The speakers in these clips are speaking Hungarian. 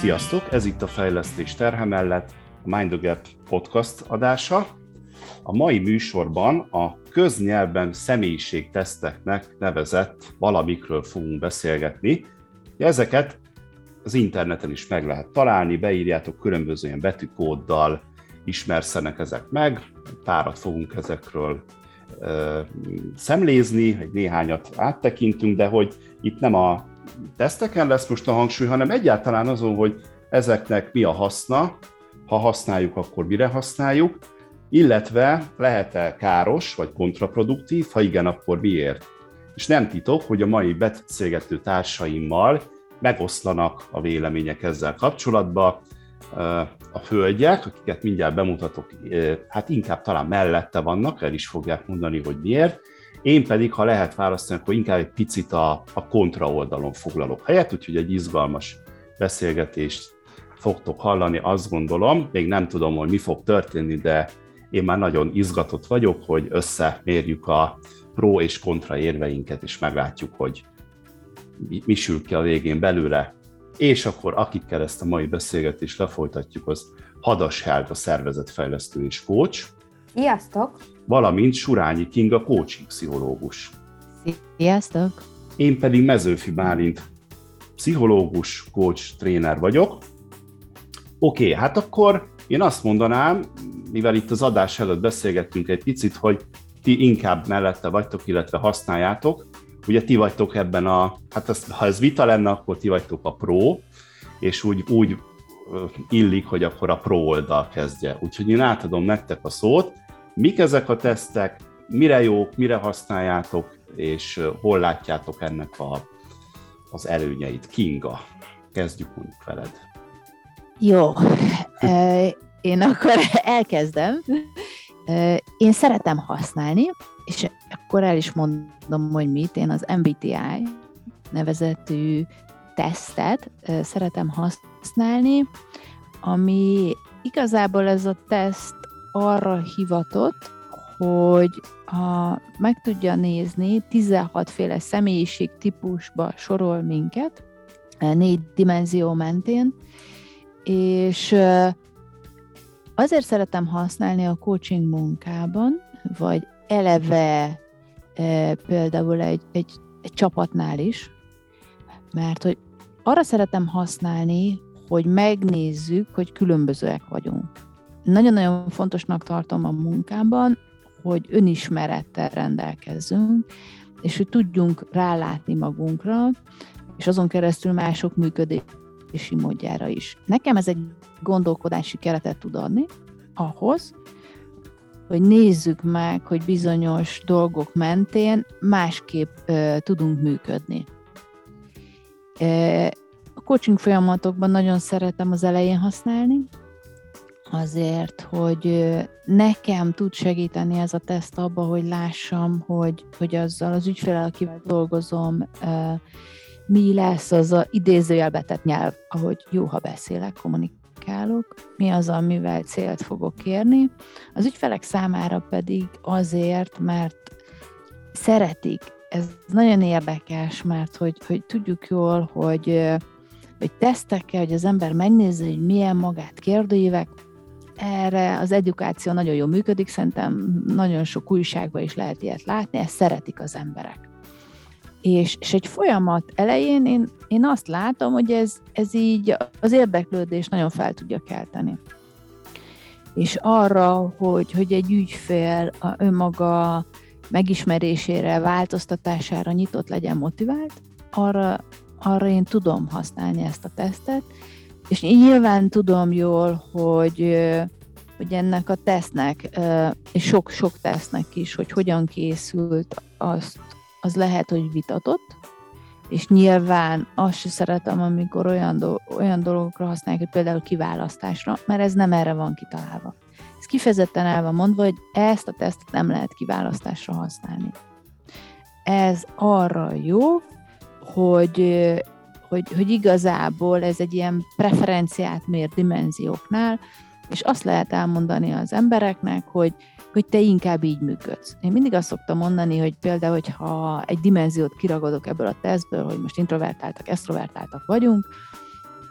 Sziasztok! Ez itt a Fejlesztés terhe mellett a Mind the Gap podcast adása. A mai műsorban a köznyelben személyiségteszteknek nevezett valamikről fogunk beszélgetni. Ezeket az interneten is meg lehet találni, beírjátok különböző ilyen betűkóddal, ismerszenek ezek meg, párat fogunk ezekről szemlézni, egy néhányat áttekintünk, de hogy itt nem a teszteken lesz most a hangsúly, hanem egyáltalán azon, hogy ezeknek mi a haszna, ha használjuk, akkor mire használjuk, illetve lehet-e káros vagy kontraproduktív, ha igen, akkor miért. És nem titok, hogy a mai beszélgető társaimmal megoszlanak a vélemények ezzel kapcsolatban. A hölgyek, akiket mindjárt bemutatok, hát inkább talán mellette vannak, el is fogják mondani, hogy miért. Én pedig, ha lehet választani, akkor inkább egy picit a, a kontra oldalon foglalok helyet, úgyhogy egy izgalmas beszélgetést fogtok hallani, azt gondolom. Még nem tudom, hogy mi fog történni, de én már nagyon izgatott vagyok, hogy összemérjük a pro és kontra érveinket, és meglátjuk, hogy mi, mi sül ki a végén belőle. És akkor akikkel ezt a mai beszélgetést lefolytatjuk, az Hadas Helga szervezetfejlesztő és coach. Sziasztok! Valamint Surányi Kinga coaching pszichológus. Sziasztok! Én pedig Mezőfi Bálint pszichológus, coach, tréner vagyok. Oké, okay, hát akkor én azt mondanám, mivel itt az adás előtt beszélgettünk egy picit, hogy ti inkább mellette vagytok, illetve használjátok. Ugye ti vagytok ebben a, hát ez, ha ez vita lenne, akkor ti vagytok a pro, és úgy, úgy illik, hogy akkor a pro oldal kezdje. Úgyhogy én átadom nektek a szót. Mik ezek a tesztek, mire jók, mire használjátok, és hol látjátok ennek a, az előnyeit? Kinga, kezdjük mondjuk veled. Jó, én akkor elkezdem. Én szeretem használni, és akkor el is mondom, hogy mit. Én az MBTI nevezetű tesztet szeretem használni, ami igazából ez a teszt arra hivatott, hogy ha meg tudja nézni, 16 féle személyiség típusba sorol minket, négy dimenzió mentén, és azért szeretem használni a coaching munkában, vagy eleve például egy, egy, egy csapatnál is, mert hogy arra szeretem használni, hogy megnézzük, hogy különbözőek vagyunk. Nagyon-nagyon fontosnak tartom a munkámban, hogy önismerettel rendelkezzünk, és hogy tudjunk rálátni magunkra, és azon keresztül mások működési módjára is. Nekem ez egy gondolkodási keretet tud adni ahhoz, hogy nézzük meg, hogy bizonyos dolgok mentén másképp ö, tudunk működni. A coaching folyamatokban nagyon szeretem az elején használni, azért, hogy nekem tud segíteni ez a teszt abba, hogy lássam, hogy, hogy azzal az ügyfélel, akivel dolgozom, mi lesz az a idézőjelbe tett nyelv, ahogy jó, ha beszélek, kommunikálok, mi az, amivel célt fogok kérni. Az ügyfelek számára pedig azért, mert szeretik ez nagyon érdekes, mert hogy, hogy tudjuk jól, hogy, hogy tesztekkel, hogy az ember megnézi, hogy milyen magát kérdőívek, erre az edukáció nagyon jól működik, szerintem nagyon sok újságban is lehet ilyet látni, ezt szeretik az emberek. És, és egy folyamat elején én, én azt látom, hogy ez, ez így az érdeklődés nagyon fel tudja kelteni. És arra, hogy, hogy egy ügyfél a önmaga megismerésére, változtatására nyitott legyen motivált, arra, arra én tudom használni ezt a tesztet, és nyilván tudom jól, hogy, hogy ennek a tesznek, és sok-sok tesznek is, hogy hogyan készült, azt, az lehet, hogy vitatott, és nyilván azt se szeretem, amikor olyan, do- olyan dolgokra használják, hogy például kiválasztásra, mert ez nem erre van kitalálva. Ez kifejezetten el van mondva, hogy ezt a tesztet nem lehet kiválasztásra használni. Ez arra jó, hogy, hogy, hogy igazából ez egy ilyen preferenciát mér dimenzióknál, és azt lehet elmondani az embereknek, hogy, hogy te inkább így működsz. Én mindig azt szoktam mondani, hogy például, hogyha egy dimenziót kiragadok ebből a tesztből, hogy most introvertáltak, extrovertáltak vagyunk,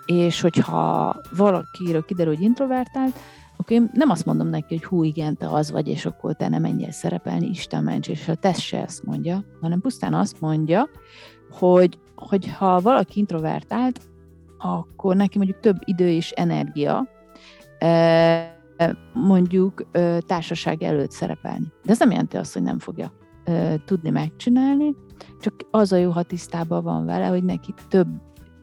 és hogyha valakiről kiderül, hogy introvertált, akkor én nem azt mondom neki, hogy hú, igen, te az vagy, és akkor te nem menjél szerepelni, Isten ments, és a teszt se ezt mondja, hanem pusztán azt mondja, hogy, hogy ha valaki introvertált, akkor neki mondjuk több idő és energia, mondjuk társaság előtt szerepelni. De ez nem jelenti azt, hogy nem fogja tudni megcsinálni, csak az a jó, ha tisztában van vele, hogy neki több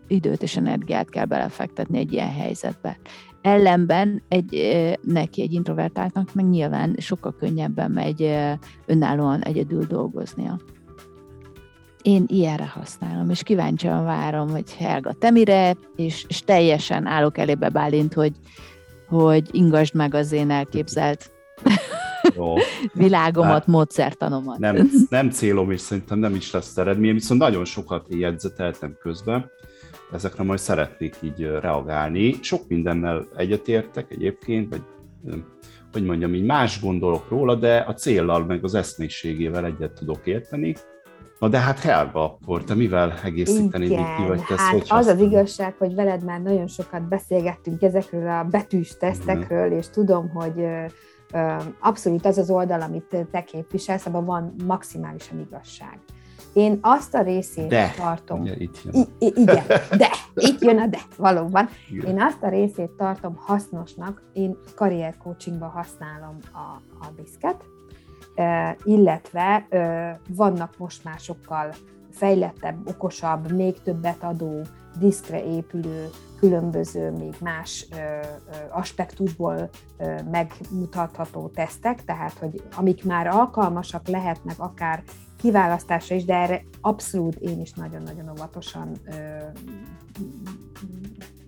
időt és energiát kell belefektetni egy ilyen helyzetbe. Ellenben egy, neki egy introvertáltnak meg nyilván sokkal könnyebben megy önállóan egyedül dolgoznia. Én ilyenre használom, és kíváncsian várom, hogy Helga, te mire, és, és teljesen állok elébe Bálint, hogy, hogy ingasd meg az én elképzelt jó. világomat, hát, módszertanomat. Nem, nem célom, és szerintem nem is lesz eredmény, viszont nagyon sokat jegyzeteltem közben, ezekre majd szeretnék így reagálni. Sok mindennel egyetértek egyébként, vagy hogy mondjam, így más gondolok róla, de a céllal meg az eszmélységével egyet tudok érteni. Na de hát Helga, akkor te mivel egészíteni Igen, ki vagy tesz, hát az az igazság, hogy veled már nagyon sokat beszélgettünk ezekről a betűs tesztekről, mm. és tudom, hogy abszolút az az oldal, amit te képviselsz, abban van maximálisan igazság. Én azt a részét de, tartom. Ugye, itt jön. I- igen, de, itt jön a de, valóban. Igen. Én azt a részét tartom hasznosnak, én karriercoachingban használom a, a diszket, illetve vannak most már sokkal fejlettebb, okosabb, még többet adó, diszkre épülő, különböző, még más aspektusból megmutatható tesztek, tehát hogy amik már alkalmasak lehetnek akár kiválasztásra is, de erre abszolút én is nagyon-nagyon óvatosan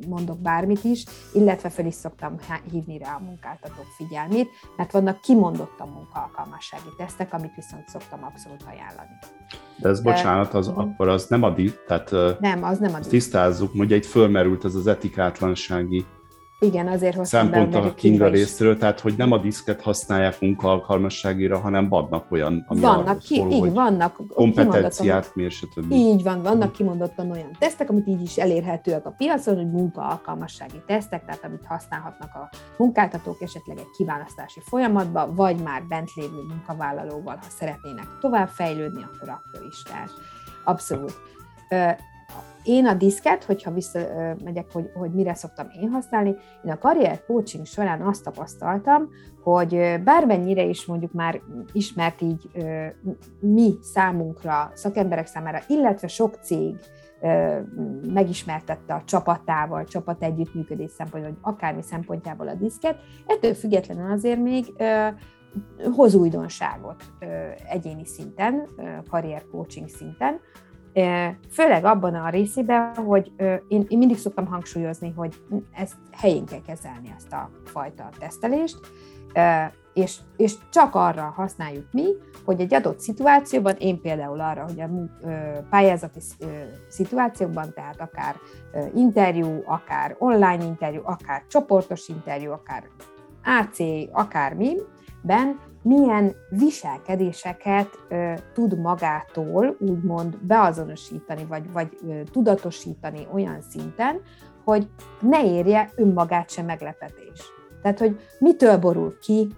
mondok bármit is, illetve fel is szoktam hívni rá a munkáltatók figyelmét, mert vannak kimondottan munkaalkalmassági tesztek, amit viszont szoktam abszolút ajánlani. De ez, bocsánat, az, uh-huh. akkor az nem a, tehát nem, az nem a tisztázzuk, ugye itt fölmerült ez az etikátlansági igen, azért hoztam Szempont a Kinga részről, tehát hogy nem a diszket használják munkaalkalmasságira, hanem vannak olyan, ami vannak, ki, szól, így, vannak kompetenciát mér, stb. Így van, vannak kimondottan olyan tesztek, amit így is elérhetőek a piacon, hogy munkaalkalmassági tesztek, tehát amit használhatnak a munkáltatók esetleg egy kiválasztási folyamatban, vagy már bent lévő munkavállalóval, ha szeretnének tovább fejlődni, akkor akkor is. Tehát abszolút én a diszket, hogyha visszamegyek, hogy, hogy mire szoktam én használni, én a karrier coaching során azt tapasztaltam, hogy bármennyire is mondjuk már ismert így mi számunkra, szakemberek számára, illetve sok cég megismertette a csapatával, csapat együttműködés szempontjából, vagy akármi szempontjából a diszket, ettől függetlenül azért még hoz újdonságot egyéni szinten, karrier coaching szinten, Főleg abban a részében, hogy én, én mindig szoktam hangsúlyozni, hogy ezt helyén kell kezelni, ezt a fajta tesztelést, és, és csak arra használjuk mi, hogy egy adott szituációban, én például arra, hogy a pályázati szituációkban, tehát akár interjú, akár online interjú, akár csoportos interjú, akár AC, akármi, ben milyen viselkedéseket ö, tud magától úgymond beazonosítani, vagy, vagy ö, tudatosítani olyan szinten, hogy ne érje önmagát sem meglepetés. Tehát, hogy mitől borul ki,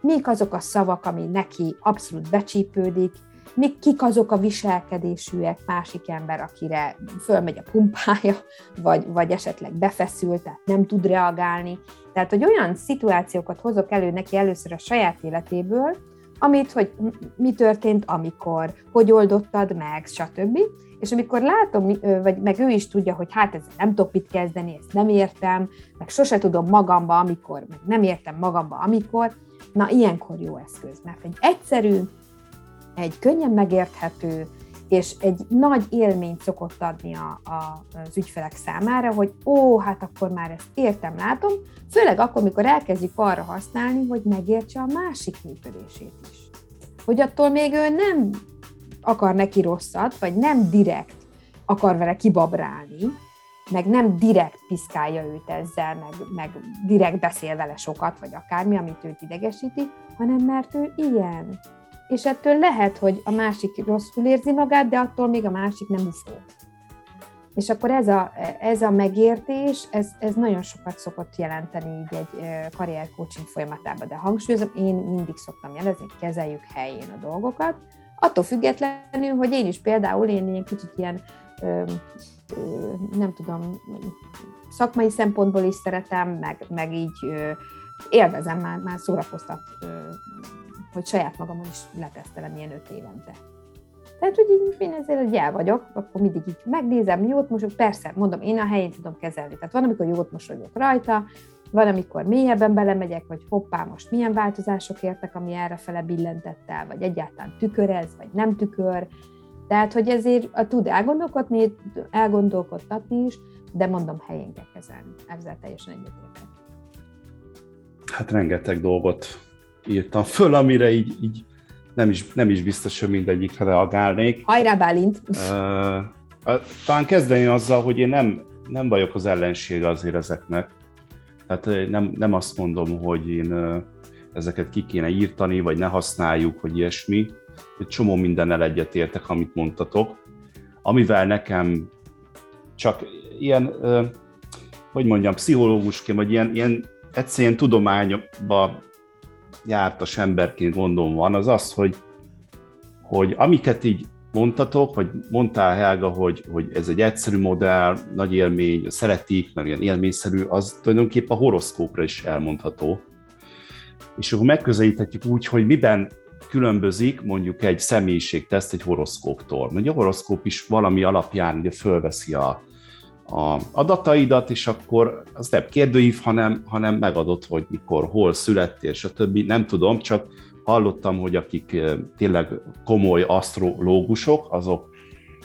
mik azok a szavak, ami neki abszolút becsípődik, mik, kik azok a viselkedésűek, másik ember, akire fölmegy a pumpája, vagy, vagy esetleg befeszül, tehát nem tud reagálni. Tehát, hogy olyan szituációkat hozok elő neki először a saját életéből, amit, hogy mi történt, amikor, hogy oldottad meg, stb. És amikor látom, vagy meg ő is tudja, hogy hát ez nem tudok mit kezdeni, ezt nem értem, meg sose tudom magamba, amikor, meg nem értem magamba, amikor, na ilyenkor jó eszköz, mert egy egyszerű, egy könnyen megérthető, és egy nagy élményt szokott adni a, a, az ügyfelek számára, hogy ó, hát akkor már ezt értem, látom, főleg akkor, amikor elkezdjük arra használni, hogy megértse a másik működését is. Hogy attól még ő nem akar neki rosszat, vagy nem direkt akar vele kibabrálni, meg nem direkt piszkálja őt ezzel, meg, meg direkt beszél vele sokat, vagy akármi, amit őt idegesíti, hanem mert ő ilyen, és ettől lehet, hogy a másik rosszul érzi magát, de attól még a másik nem ufó. És akkor ez a, ez a megértés, ez, ez nagyon sokat szokott jelenteni így egy karriercoaching folyamatában, de hangsúlyozom, én mindig szoktam jelezni, hogy kezeljük helyén a dolgokat, attól függetlenül, hogy én is például, én ilyen kicsit ilyen, ö, ö, nem tudom, szakmai szempontból is szeretem, meg, meg így ö, élvezem, már, már szórakoztat, ö, hogy saját magamon is letesztelem ilyen öt évente. Tehát, hogy így én ezért hogy el vagyok, akkor mindig így megnézem, jót mosok, persze, mondom, én a helyén tudom kezelni. Tehát van, amikor jót mosolyogok rajta, van, amikor mélyebben belemegyek, hogy hoppá, most milyen változások értek, ami errefele billentett el, vagy egyáltalán tükörez, vagy nem tükör. Tehát, hogy ezért a tud elgondolkodni, elgondolkodtatni is, de mondom, helyén kell kezelni. Ezzel teljesen egyetértek. Hát rengeteg dolgot írtam föl, amire így, így nem is, nem is biztos, hogy mindegyikre reagálnék. Hajrá, Bálint! Uh, talán kezdeni azzal, hogy én nem, nem vagyok az ellensége azért ezeknek. Tehát nem, nem azt mondom, hogy én ezeket ki kéne írtani, vagy ne használjuk, vagy ilyesmi. Egy csomó mindennel egyetértek, amit mondtatok. Amivel nekem csak ilyen, hogy mondjam, pszichológusként, vagy ilyen, ilyen egyszerűen tudományba jártas emberként gondom van, az az, hogy, hogy amiket így mondtatok, vagy mondtál Helga, hogy, hogy ez egy egyszerű modell, nagy élmény, szeretik, mert ilyen élményszerű, az tulajdonképpen a horoszkópra is elmondható. És akkor megközelíthetjük úgy, hogy miben különbözik mondjuk egy személyiségteszt egy horoszkóptól. Ugye a horoszkóp is valami alapján ugye fölveszi a, a adataidat, és akkor az nem kérdőív, hanem, hanem megadott, hogy mikor, hol születtél, stb. Nem tudom, csak hallottam, hogy akik eh, tényleg komoly asztrológusok, azok,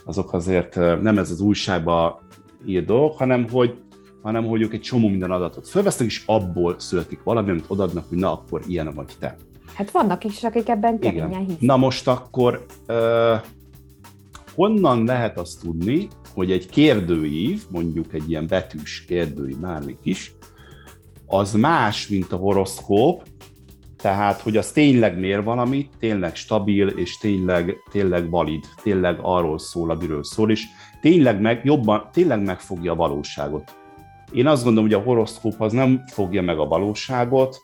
azok azért eh, nem ez az újságba ír dolog, hanem hogy, hanem hogy ők egy csomó minden adatot fölvesznek, és abból születik valami, amit odaadnak, hogy na, akkor ilyen vagy te. Hát vannak is, akik ebben keményen hisznek. Na most akkor uh, honnan lehet azt tudni, hogy egy kérdőív, mondjuk egy ilyen betűs kérdőív, bármik is, az más, mint a horoszkóp, tehát, hogy az tényleg mér valamit, tényleg stabil, és tényleg, tényleg valid, tényleg arról szól, amiről szól, és tényleg, meg, jobban, tényleg megfogja a valóságot. Én azt gondolom, hogy a horoszkóp az nem fogja meg a valóságot,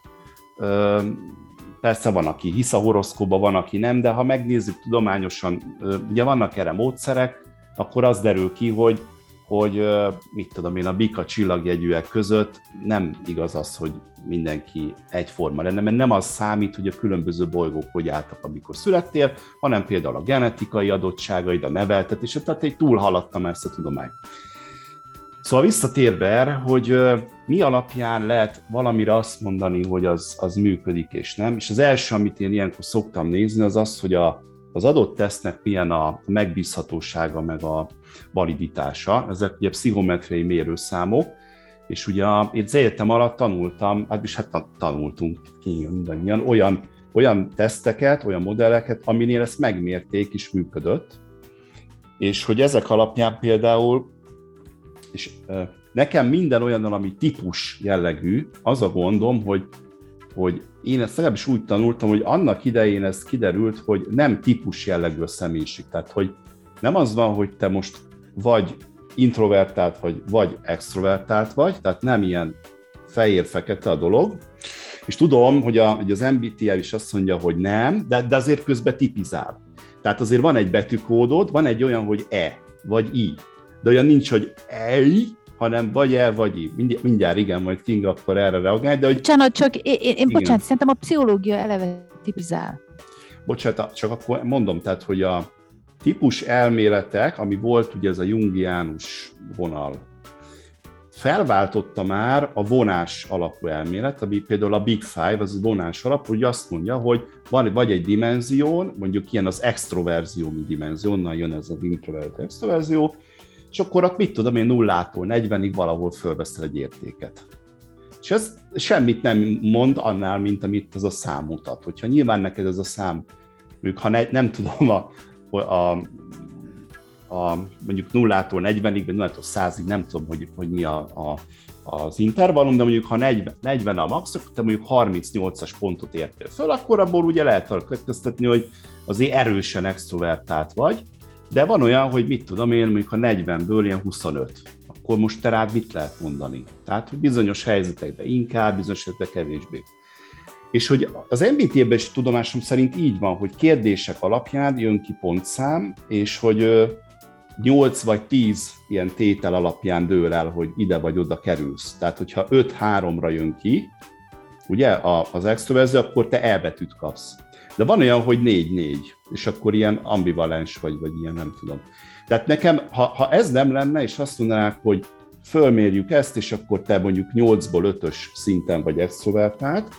persze van, aki hisz a horoszkóba, van, aki nem, de ha megnézzük tudományosan, ugye vannak erre módszerek, akkor az derül ki, hogy, hogy mit tudom én, a bika csillagjegyűek között nem igaz az, hogy mindenki egyforma lenne, mert nem az számít, hogy a különböző bolygók hogy álltak, amikor születtél, hanem például a genetikai adottságaid, a neveltetés, tehát egy túl haladtam ezt a tudományt. Szóval visszatérve erre, hogy mi alapján lehet valamire azt mondani, hogy az, az működik és nem, és az első, amit én ilyenkor szoktam nézni, az az, hogy a, az adott tesztnek milyen a megbízhatósága, meg a validitása. Ezek ugye pszichometriai mérőszámok, és ugye én az egyetem alatt tanultam, hát is hát tanultunk mindannyian olyan, olyan teszteket, olyan modelleket, aminél ezt megmérték és működött, és hogy ezek alapján például, és nekem minden olyan, ami típus jellegű, az a gondom, hogy, hogy én ezt legalábbis úgy tanultam, hogy annak idején ez kiderült, hogy nem típus jellegű a személyiség. Tehát, hogy nem az van, hogy te most vagy introvertált vagy, vagy extrovertált vagy, tehát nem ilyen fehér-fekete a dolog, és tudom, hogy, a, hogy az MBTI is azt mondja, hogy nem, de, de azért közben tipizál. Tehát azért van egy betűkódod, van egy olyan, hogy E, vagy I, de olyan nincs, hogy E, hanem vagy E, vagy I. Mindjárt, mindjárt igen, majd King akkor erre reagál, de hogy... Bocsánat, csak én, én, én bocsánat, szerintem a pszichológia eleve tipizál. Bocsánat, csak akkor mondom, tehát, hogy a, típus elméletek, ami volt ugye ez a jungiánus vonal, felváltotta már a vonás alapú elmélet, ami például a Big Five, az vonás alapú, hogy azt mondja, hogy van vagy egy dimenzión, mondjuk ilyen az extroverzió dimenzió, onnan jön ez az introvert extroverzió, és akkor ott mit tudom én nullától 40-ig valahol fölveszel egy értéket. És ez semmit nem mond annál, mint amit ez a szám mutat. Hogyha nyilván neked ez a szám, mondjuk ha ne, nem tudom, a, a, a mondjuk nullától 40-ig, vagy nullától 100-ig, nem tudom, hogy, hogy mi a, a, az intervallum, de mondjuk ha 40, 40 a max, akkor te mondjuk 38-as pontot értél föl, akkor abból ugye lehet következtetni, hogy azért erősen extrovertált vagy, De van olyan, hogy mit tudom én, mondjuk a 40-ből ilyen 25. Akkor most te rád mit lehet mondani? Tehát, hogy bizonyos helyzetekben inkább, bizonyos helyzetekben kevésbé. És hogy az MBT-ben is tudomásom szerint így van, hogy kérdések alapján jön ki pontszám, és hogy 8 vagy 10 ilyen tétel alapján dől el, hogy ide vagy oda kerülsz. Tehát, hogyha 5-3-ra jön ki, ugye, az extroverzió, akkor te elbetűt kapsz. De van olyan, hogy 4-4, és akkor ilyen ambivalens vagy, vagy ilyen nem tudom. Tehát nekem, ha, ha ez nem lenne, és azt mondanák, hogy fölmérjük ezt, és akkor te mondjuk 8-ból 5-ös szinten vagy extrovertált,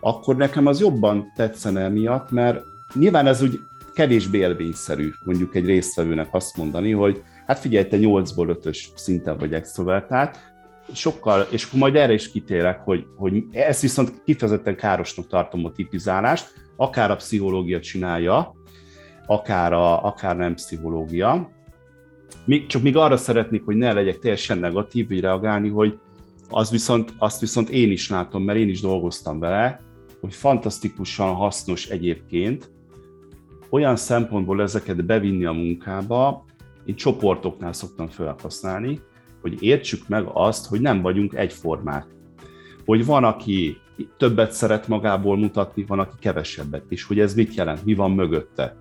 akkor nekem az jobban tetszene miatt, mert nyilván ez úgy kevésbé élvényszerű mondjuk egy résztvevőnek azt mondani, hogy hát figyelj, te 8-ból 5-ös szinten vagy extrovertált, sokkal, és majd erre is kitérek, hogy, hogy ezt viszont kifejezetten károsnak tartom a tipizálást, akár a pszichológia csinálja, akár, a, akár nem pszichológia. Még, csak még arra szeretnék, hogy ne legyek teljesen negatív, hogy reagálni, hogy az viszont, azt viszont én is látom, mert én is dolgoztam vele, hogy fantasztikusan hasznos egyébként olyan szempontból ezeket bevinni a munkába, én csoportoknál szoktam felhasználni, hogy értsük meg azt, hogy nem vagyunk egyformák. Hogy van, aki többet szeret magából mutatni, van, aki kevesebbet, és hogy ez mit jelent, mi van mögötte.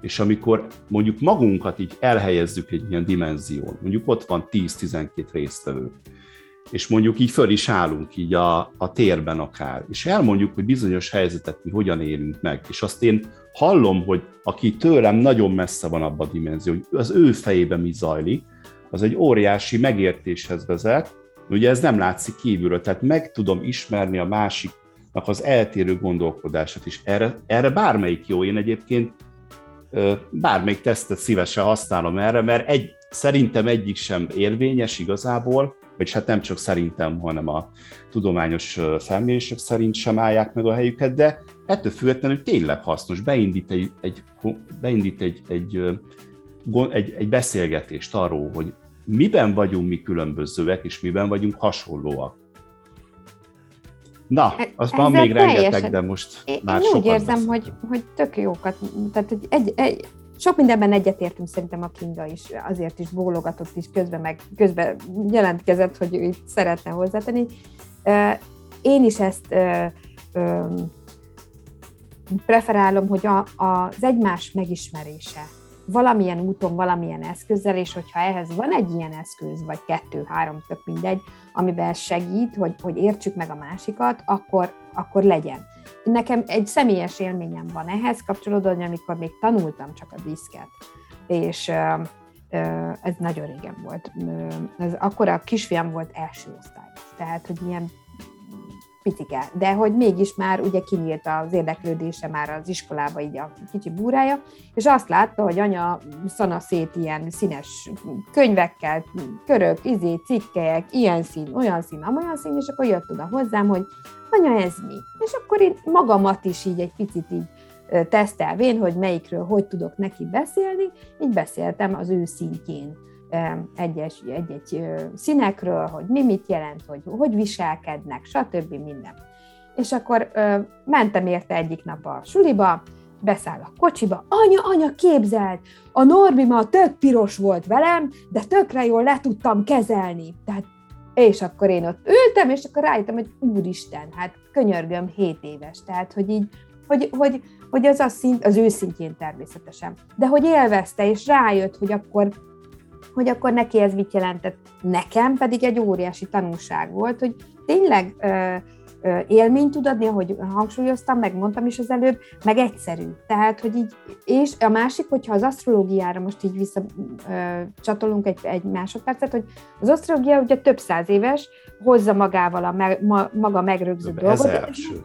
És amikor mondjuk magunkat így elhelyezzük egy ilyen dimenzión, mondjuk ott van 10-12 résztvevő, és mondjuk így föl is állunk így a, a térben akár, és elmondjuk, hogy bizonyos helyzetet mi hogyan élünk meg, és azt én hallom, hogy aki tőlem nagyon messze van abban a dimenzió, hogy az ő fejében mi zajlik, az egy óriási megértéshez vezet, ugye ez nem látszik kívülről, tehát meg tudom ismerni a másiknak az eltérő gondolkodását is. Erre, erre bármelyik jó, én egyébként bármelyik tesztet szívesen használom erre, mert egy, szerintem egyik sem érvényes igazából, vagy hát nem csak szerintem, hanem a tudományos felmérések szerint sem állják meg a helyüket, de ettől függetlenül tényleg hasznos, beindít egy, egy, beindít egy, egy, egy, egy beszélgetést arról, hogy miben vagyunk mi különbözőek, és miben vagyunk hasonlóak. Na, e- az van még rengeteg, de most én, már Én úgy érzem, hogy, hogy tök jókat, tehát hogy egy, egy, sok mindenben egyetértünk szerintem a Kinga is, azért is bólogatott is, közben meg közben jelentkezett, hogy ő itt szeretne hozzátenni. Én is ezt preferálom, hogy a, az egymás megismerése valamilyen úton, valamilyen eszközzel, és hogyha ehhez van egy ilyen eszköz, vagy kettő, három, tök mindegy, amiben segít, hogy, hogy értsük meg a másikat, akkor, akkor legyen. Nekem egy személyes élményem van ehhez kapcsolódóan, amikor még tanultam csak a diszket, és ez nagyon régen volt. Ez akkor a kisfiam volt első osztályos, tehát hogy ilyen picike, de hogy mégis már ugye kinyílt az érdeklődése már az iskolába így a kicsi búrája, és azt látta, hogy anya szana szét ilyen színes könyvekkel, körök, izé, cikkelyek, ilyen szín, olyan szín, amolyan szín, és akkor jött oda hozzám, hogy anya, ez mi? És akkor én magamat is így egy picit így tesztelvén, hogy melyikről hogy tudok neki beszélni, így beszéltem az ő szintjén egyes, egy-egy színekről, hogy mi mit jelent, hogy hogy viselkednek, stb. minden. És akkor mentem érte egyik nap a suliba, beszáll a kocsiba, anya, anya, képzelt, a Norbi ma tök piros volt velem, de tökre jól le tudtam kezelni. Tehát, és akkor én ott ültem, és akkor rájöttem, hogy úristen, hát könyörgöm, 7 éves. Tehát, hogy így, hogy, hogy, hogy az, a szint, az ő szintjén természetesen. De hogy élvezte, és rájött, hogy akkor hogy akkor neki ez mit jelentett. Nekem pedig egy óriási tanulság volt, hogy tényleg ö, ö, élményt tud adni, ahogy hangsúlyoztam, megmondtam is az előbb, meg egyszerű. Tehát, hogy így, és a másik, hogyha az asztrológiára most így visszacsatolunk egy, egy másodpercet, hogy az asztrológia ugye több száz éves, hozza magával a me, ma, maga megrögzött dolgot. Ezer, sőt.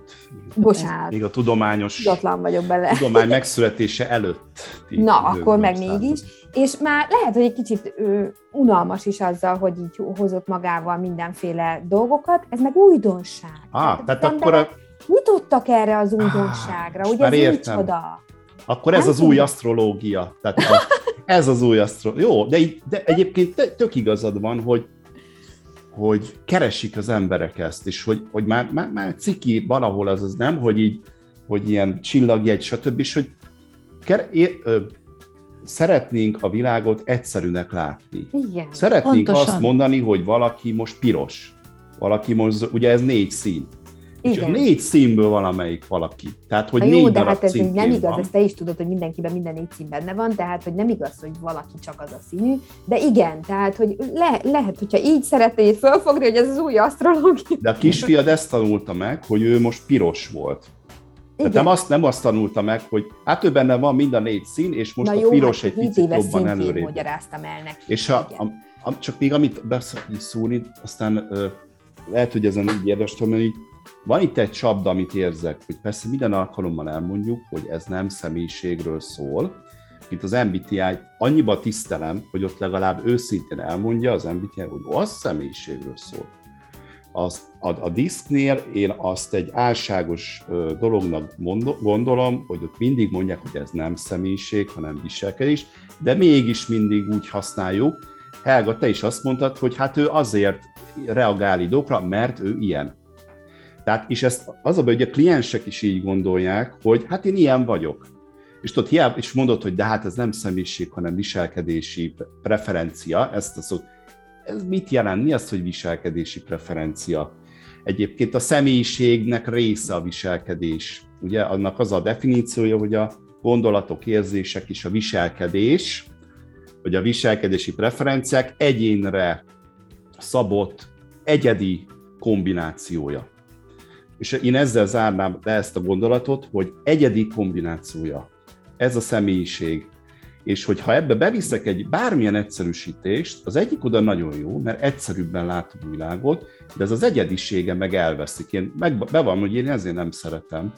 Bocsánat. Még a tudományos Tudatlan vagyok bele. tudomány megszületése előtt. Na, akkor meg mégis. És már lehet, hogy egy kicsit ö, unalmas is azzal, hogy így hozott magával mindenféle dolgokat, ez meg újdonság. Ah, tehát, tehát akkor a... Nyitottak erre az újdonságra, ah, ugye ez értem. micsoda? Akkor ez Nem az új asztrológia. Tehát a, ez az új asztrológia. Jó, de, de egyébként tök igazad van, hogy hogy keresik az emberek ezt, és hogy, hogy már, már, már ciki valahol az az nem, hogy így, hogy ilyen csillagjegy, stb. És hogy ker, é, ö, szeretnénk a világot egyszerűnek látni. Igen. Szeretnénk Pontosan. azt mondani, hogy valaki most piros, valaki most, ugye ez négy szín. És Igen. négy színből valamelyik valaki. Tehát, hogy négy jó, de hát ez így nem igaz, van. ezt te is tudod, hogy mindenkiben minden négy szín benne van, tehát hogy nem igaz, hogy valaki csak az a színű, de igen, tehát hogy le, lehet, hogyha így szeretnéd fölfogni, hogy ez az új asztrológia. De a kisfiad ezt tanulta meg, hogy ő most piros volt. Tehát Igen. nem azt, nem azt tanulta meg, hogy hát ő benne van mind a négy szín, és most Na a jó, piros hát egy picit jobban előrébb. magyaráztam el neki. És a, Igen. a, a, csak még amit beszúrni, aztán ö, lehet, hogy ezen így érdemes tudom, hogy van itt egy csapda, amit érzek, hogy persze minden alkalommal elmondjuk, hogy ez nem személyiségről szól. Itt az MBTI annyiba tisztelem, hogy ott legalább őszintén elmondja az MBTI, hogy az személyiségről szól. Az, a, a diszknél én azt egy álságos dolognak gondolom, hogy ott mindig mondják, hogy ez nem személyiség, hanem viselkedés, de mégis mindig úgy használjuk. Helga, te is azt mondtad, hogy hát ő azért reagál időkra, mert ő ilyen. Tehát, és ezt az a baj, hogy a kliensek is így gondolják, hogy hát én ilyen vagyok. És tudod, hiába is mondod, hogy de hát ez nem személyiség, hanem viselkedési preferencia, ezt a szót, ez mit jelent? Mi az, hogy viselkedési preferencia? Egyébként a személyiségnek része a viselkedés. Ugye annak az a definíciója, hogy a gondolatok, érzések és a viselkedés, hogy a viselkedési preferenciák egyénre szabott, egyedi kombinációja. És én ezzel zárnám le ezt a gondolatot, hogy egyedi kombinációja. Ez a személyiség. És hogyha ebbe beviszek egy bármilyen egyszerűsítést, az egyik oda nagyon jó, mert egyszerűbben látom a világot, de ez az egyedisége meg elveszik. Én meg, be van, hogy én ezért nem szeretem,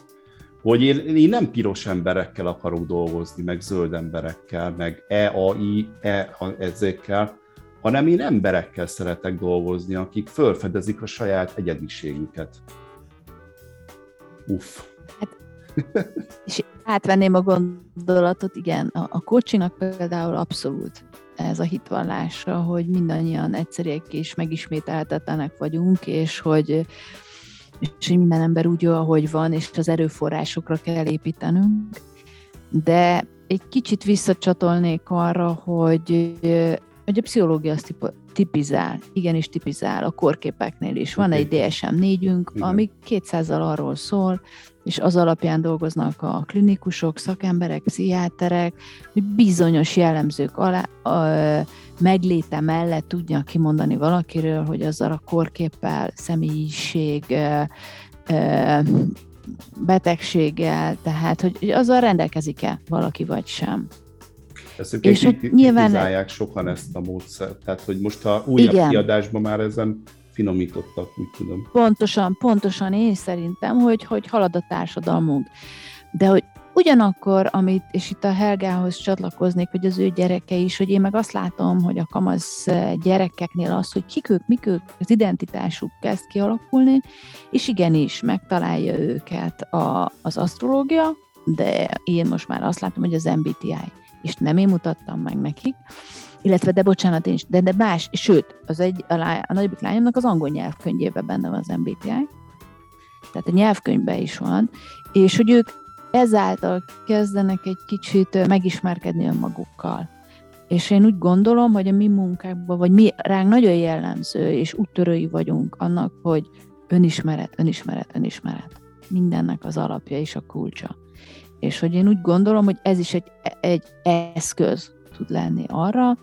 hogy én, én nem piros emberekkel akarok dolgozni, meg zöld emberekkel, meg EAI, E ezekkel, hanem én emberekkel szeretek dolgozni, akik fölfedezik a saját egyediségüket. Uff. És átvenném a gondolatot, igen, a, a coachingnak például abszolút ez a hitvallása, hogy mindannyian egyszerűek és megismételhetetlenek vagyunk, és hogy, és hogy minden ember úgy jó, ahogy van, és az erőforrásokra kell építenünk. De egy kicsit visszacsatolnék arra, hogy, hogy a pszichológia azt tipizál, igenis tipizál a korképeknél is. Van egy DSM-4-ünk, ami 200-al arról szól, és az alapján dolgoznak a klinikusok, szakemberek, pszichiáterek, hogy bizonyos jellemzők alá, a, megléte mellett tudja kimondani valakiről, hogy azzal a korképpel, személyiség, betegséggel, tehát hogy azzal rendelkezik-e valaki vagy sem. Ezt és hogy nyilván sokan ezt a módszert, tehát hogy most a újabb Igen. kiadásban már ezen finomítottak, úgy tudom. Pontosan, pontosan én szerintem, hogy, hogy halad a társadalmunk. De hogy ugyanakkor, amit, és itt a Helgához csatlakoznék, hogy az ő gyereke is, hogy én meg azt látom, hogy a kamasz gyerekeknél az, hogy kik ők, mik ők, az identitásuk kezd kialakulni, és igenis megtalálja őket a, az asztrológia, de én most már azt látom, hogy az MBTI, és nem én mutattam meg nekik, illetve, de bocsánat, én is, de, de más, sőt, az egy, a, lány, a nagyobbik lányomnak az angol nyelvkönyvében benne van az MBTI, tehát a nyelvkönyvben is van, és hogy ők ezáltal kezdenek egy kicsit megismerkedni önmagukkal. És én úgy gondolom, hogy a mi munkákban, vagy mi ránk nagyon jellemző, és úttörői vagyunk annak, hogy önismeret, önismeret, önismeret. Mindennek az alapja és a kulcsa. És hogy én úgy gondolom, hogy ez is egy, egy eszköz tud lenni arra,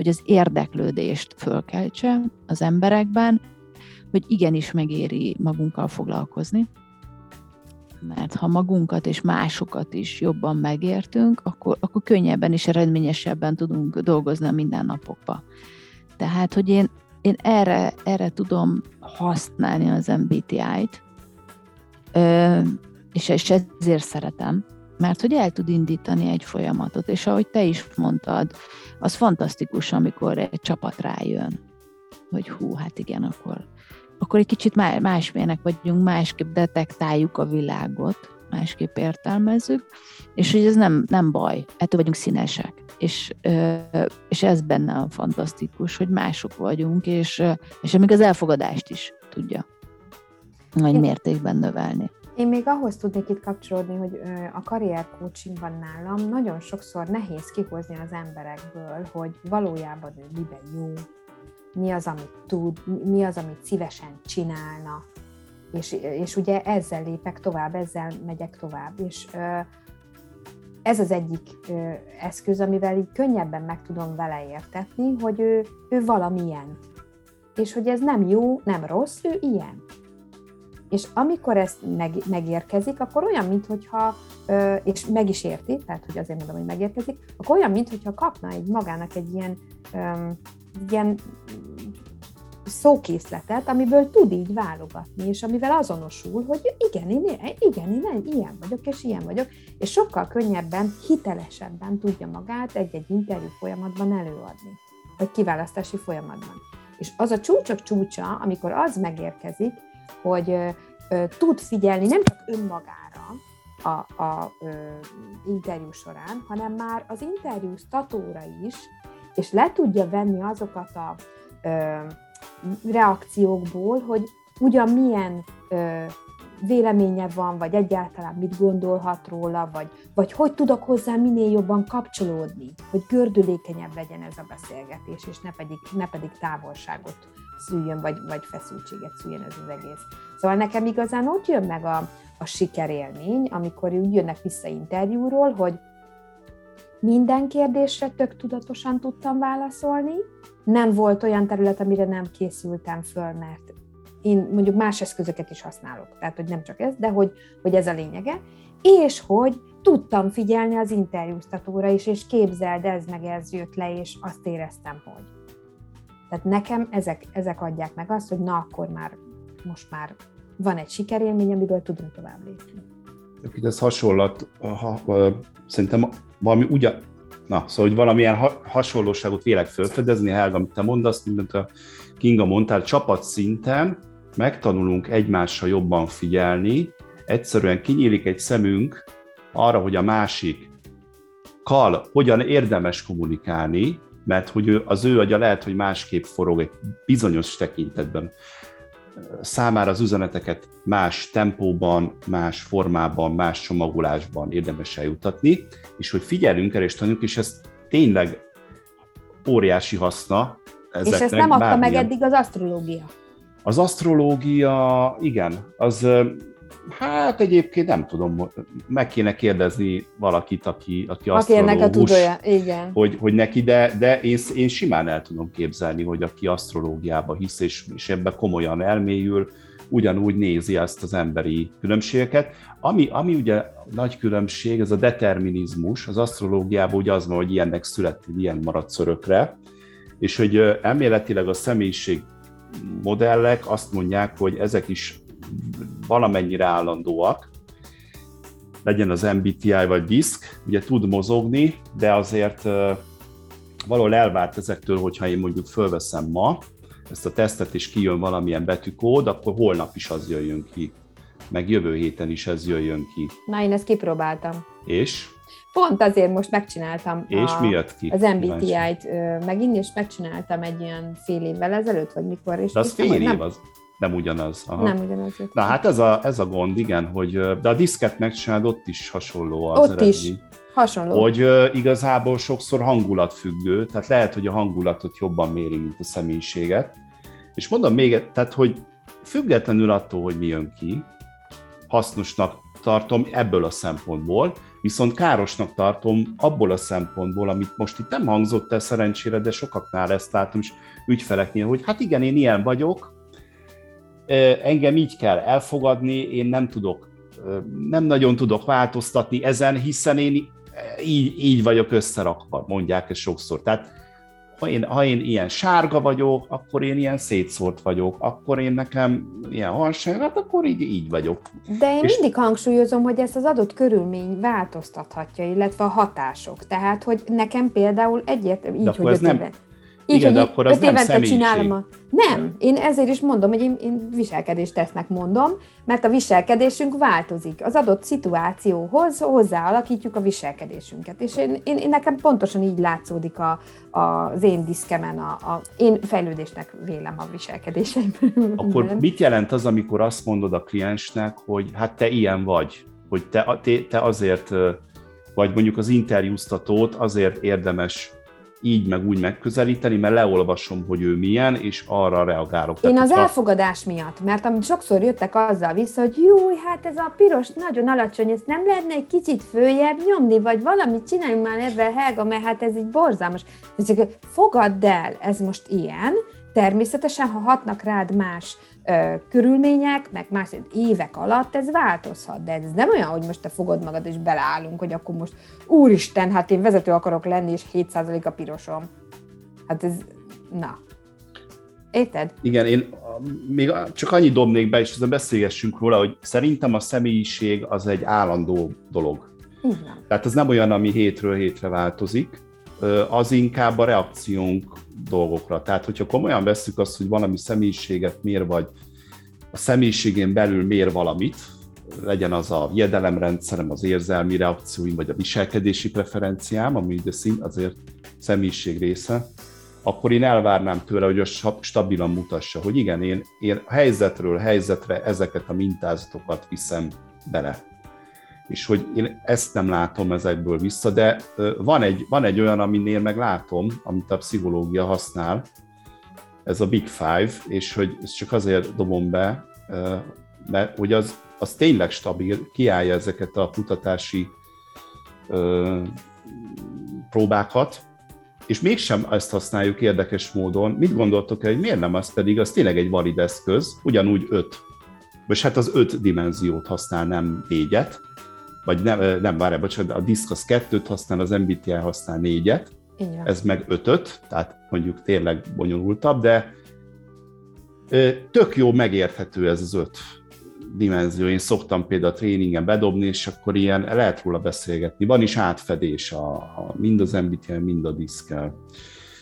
hogy az érdeklődést fölkeltse az emberekben, hogy igenis megéri magunkkal foglalkozni, mert ha magunkat és másokat is jobban megértünk, akkor, akkor könnyebben és eredményesebben tudunk dolgozni a mindennapokba. Tehát, hogy én, én erre, erre tudom használni az MBTI-t, és, és ezért szeretem, mert hogy el tud indítani egy folyamatot, és ahogy te is mondtad, az fantasztikus, amikor egy csapat rájön, hogy hú, hát igen, akkor, akkor egy kicsit másmilyenek vagyunk, másképp detektáljuk a világot, másképp értelmezzük, és hogy ez nem, nem baj, ettől vagyunk színesek. És, és ez benne a fantasztikus, hogy mások vagyunk, és, és még az elfogadást is tudja nagy mértékben növelni. Én még ahhoz tudnék itt kapcsolódni, hogy a karrier coachingban nálam nagyon sokszor nehéz kihozni az emberekből, hogy valójában ő miben jó, mi az, amit tud, mi az, amit szívesen csinálna, és, és ugye ezzel lépek tovább, ezzel megyek tovább, és ez az egyik eszköz, amivel így könnyebben meg tudom vele értetni, hogy ő, ő valamilyen, és hogy ez nem jó, nem rossz, ő ilyen. És amikor ez meg, megérkezik, akkor olyan, mintha, és meg is érti, tehát hogy azért mondom, hogy megérkezik, akkor olyan, mintha kapna egy magának egy ilyen, ilyen szókészletet, amiből tud így válogatni, és amivel azonosul, hogy igen, én, igen, én ilyen vagyok, és ilyen vagyok, és sokkal könnyebben, hitelesebben tudja magát egy-egy interjú folyamatban előadni, vagy kiválasztási folyamatban. És az a csúcsok csúcsa, amikor az megérkezik, hogy tud figyelni nem csak önmagára a, a ö, interjú során, hanem már az interjú statóra is, és le tudja venni azokat a ö, reakciókból, hogy ugyan milyen ö, véleménye van, vagy egyáltalán mit gondolhat róla, vagy, vagy hogy tudok hozzá minél jobban kapcsolódni, hogy gördülékenyebb legyen ez a beszélgetés, és ne pedig, ne pedig távolságot szüljön, vagy, vagy feszültséget szüljön ez az egész. Szóval nekem igazán ott jön meg a, a sikerélmény, amikor úgy jönnek vissza interjúról, hogy minden kérdésre tök tudatosan tudtam válaszolni, nem volt olyan terület, amire nem készültem föl, mert én mondjuk más eszközöket is használok, tehát hogy nem csak ez, de hogy, hogy ez a lényege, és hogy tudtam figyelni az interjúztatóra is, és képzeld, ez meg ez jött le, és azt éreztem, hogy. Tehát nekem ezek, ezek adják meg azt, hogy na akkor már, most már van egy sikerélmény, amiből tudunk tovább lépni. Itt ez hasonlat, ha, szerintem valami ugyan, na, szóval, hogy valamilyen ha, hasonlóságot vélek felfedezni, Helga, amit te mondasz, mint a Kinga mondtál, csapat szinten megtanulunk egymásra jobban figyelni, egyszerűen kinyílik egy szemünk arra, hogy a másik kal hogyan érdemes kommunikálni, mert hogy az ő agya lehet, hogy másképp forog egy bizonyos tekintetben. Számára az üzeneteket más tempóban, más formában, más csomagolásban érdemes eljutatni, és hogy figyelünk el és tanuljuk, és ez tényleg óriási haszna ezeknek. És ezt nem adta meg eddig az asztrológia. Az asztrológia, igen, az Hát egyébként nem tudom, meg kéne kérdezni valakit, aki, aki, aki ennek a tudója, igen. Hogy, hogy neki, de, de én, én simán el tudom képzelni, hogy aki asztrológiába hisz, és, és ebbe komolyan elmélyül, ugyanúgy nézi ezt az emberi különbségeket. Ami, ami ugye nagy különbség, ez a determinizmus, az asztrológiában ugye az van, hogy ilyennek születni, ilyen maradt szörökre, és hogy elméletileg a személyiség modellek azt mondják, hogy ezek is valamennyire állandóak, legyen az MBTI vagy disk, ugye tud mozogni, de azért valahol elvárt ezektől, hogyha én mondjuk fölveszem ma ezt a tesztet, és kijön valamilyen betűkód, akkor holnap is az jöjjön ki, meg jövő héten is ez jöjjön ki. Na, én ezt kipróbáltam. És? Pont azért most megcsináltam és a, mi jött ki? az MBTI-t megint, és megcsináltam egy ilyen fél évvel ezelőtt, vagy mikor. És de az fél év, nem... az nem ugyanaz. Aha. Nem ugyanaz. Na hát ez a, ez a gond, igen, hogy de a diszket megcsinálod, ott is hasonló az Ott eredmény. is. Hasonló. Hogy uh, igazából sokszor hangulatfüggő, tehát lehet, hogy a hangulatot jobban méri, mint a személyiséget. És mondom még, tehát, hogy függetlenül attól, hogy mi jön ki, hasznosnak tartom ebből a szempontból, viszont károsnak tartom abból a szempontból, amit most itt nem hangzott el szerencsére, de sokaknál ezt látom, és ügyfeleknél, hogy hát igen, én ilyen vagyok, engem így kell elfogadni, én nem tudok, nem nagyon tudok változtatni ezen, hiszen én így, így vagyok összerakva, mondják ezt sokszor. Tehát ha én, ha én ilyen sárga vagyok, akkor én ilyen szétszórt vagyok, akkor én nekem ilyen hansság, hát akkor így, így vagyok. De én És... mindig hangsúlyozom, hogy ezt az adott körülmény változtathatja, illetve a hatások. Tehát, hogy nekem például egyértelmű, így, hogy ez nem, Így, Igen, de akkor az nem személyiség. csinálom a... Nem, én ezért is mondom, hogy én, én viselkedés tesznek mondom, mert a viselkedésünk változik. Az adott szituációhoz hozzáalakítjuk a viselkedésünket. És én, én, én nekem pontosan így látszódik a, a, az én diszkemen, a, a, én fejlődésnek vélem a viselkedéseim. Akkor mit jelent az, amikor azt mondod a kliensnek, hogy hát te ilyen vagy, hogy te, te, te azért, vagy mondjuk az interjúztatót azért érdemes így meg úgy megközelíteni, mert leolvasom, hogy ő milyen, és arra reagálok. Én Tehát, az elfogadás miatt, mert amit sokszor jöttek azzal vissza, hogy jó, hát ez a piros nagyon alacsony, ezt nem lehetne egy kicsit följebb nyomni, vagy valamit csináljunk már ebben, Helga, mert hát ez így borzalmas. Ezek, fogadd el, ez most ilyen, természetesen, ha hatnak rád más ö, körülmények, meg más évek alatt, ez változhat, de ez nem olyan, hogy most te fogod magad és beleállunk, hogy akkor most úristen, hát én vezető akarok lenni, és 7% a pirosom. Hát ez, na. Érted? Igen, én még csak annyit dobnék be, és aztán beszélgessünk róla, hogy szerintem a személyiség az egy állandó dolog. Van. Tehát ez nem olyan, ami hétről hétre változik, az inkább a reakciónk dolgokra. Tehát, hogyha komolyan vesszük azt, hogy valami személyiséget mér, vagy a személyiségén belül mér valamit, legyen az a jedelemrendszerem, az érzelmi reakcióim, vagy a viselkedési preferenciám, ami szint azért személyiség része, akkor én elvárnám tőle, hogy az sta- stabilan mutassa, hogy igen, én, én helyzetről helyzetre ezeket a mintázatokat viszem bele. És hogy én ezt nem látom ezekből vissza, de van egy, van egy olyan, aminél meg látom, amit a pszichológia használ, ez a Big Five, és hogy ezt csak azért dobom be, mert hogy az, az tényleg stabil, kiállja ezeket a kutatási próbákat, és mégsem ezt használjuk érdekes módon. Mit gondoltok hogy miért nem az pedig, az tényleg egy valid eszköz, ugyanúgy öt, vagy hát az öt dimenziót használ, nem négyet, vagy nem, nem várj, bocsánat, a diszk az kettőt használ, az MBTI használ négyet, van. ez meg ötöt, tehát mondjuk tényleg bonyolultabb, de tök jó megérthető ez az öt dimenzió. Én szoktam például a tréningen bedobni, és akkor ilyen lehet róla beszélgetni. Van is átfedés a, a mind az MBTI, mind a diszkel.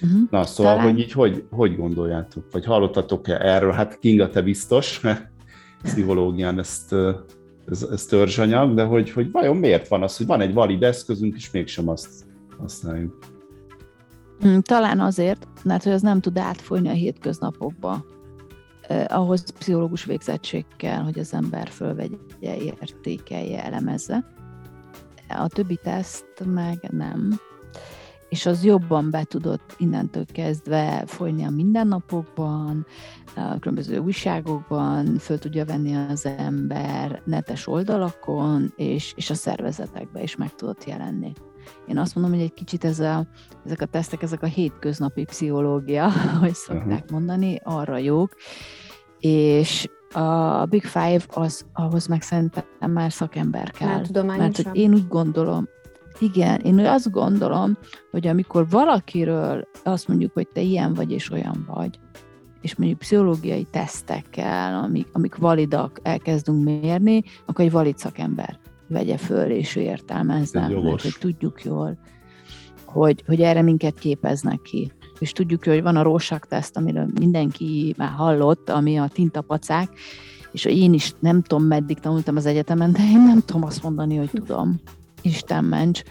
Uh-huh. Na, szóval, Talán- hogy így hogy, hogy gondoljátok, vagy hallottatok-e erről? Hát Kinga, te biztos, mert pszichológián ezt, ez, ez törzsanyag, de hogy, hogy vajon miért van az, hogy van egy valid eszközünk, és mégsem azt használjuk. Mm, Talán azért, mert hogy az nem tud átfolyni a hétköznapokba. Eh, ahhoz pszichológus végzettség kell, hogy az ember fölvegye, értékelje, elemezze. A többi teszt meg nem. És az jobban be tudott innentől kezdve folyni a mindennapokban, a különböző újságokban, föl tudja venni az ember netes oldalakon, és, és a szervezetekbe is meg tudott jelenni. Én azt mondom, hogy egy kicsit ez a, ezek a tesztek, ezek a hétköznapi pszichológia, ahogy szokták mondani, arra jók, és a Big Five az, ahhoz meg szerintem már szakember kell. Már Mert tudományosan. hogy én úgy gondolom, igen, én azt gondolom, hogy amikor valakiről azt mondjuk, hogy te ilyen vagy és olyan vagy, és mondjuk pszichológiai tesztekkel, amik, amik validak, elkezdünk mérni, akkor egy valid szakember vegye föl, és ő értelmezze, Ez mert hogy tudjuk jól, hogy, hogy erre minket képeznek ki. És tudjuk, hogy van a Rorschach teszt, amiről mindenki már hallott, ami a tintapacák, és én is nem tudom, meddig tanultam az egyetemen, de én nem tudom azt mondani, hogy tudom. Isten ments,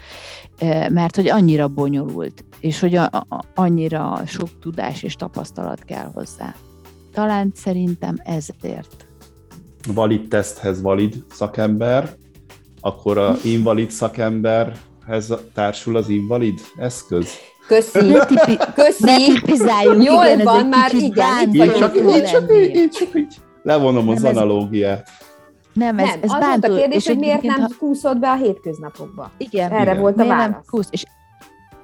Eh, mert hogy annyira bonyolult, és hogy a, a, annyira sok tudás és tapasztalat kell hozzá. Talán szerintem ezért. valid teszthez valid szakember, akkor a invalid szakemberhez társul az invalid eszköz. Köszi, Ne, tipi, köszi. ne Jól igen, ez van, már igen, bántó csak, én csak, így, én csak így levonom az Nem, ez- analógiát. Nem, ez, Nem, ez az bántó. volt a kérdés, és hogy miért nem ha- kúszod be a hétköznapokba. Igen, Erre Igen. volt a Miért nem válasz. kusz? És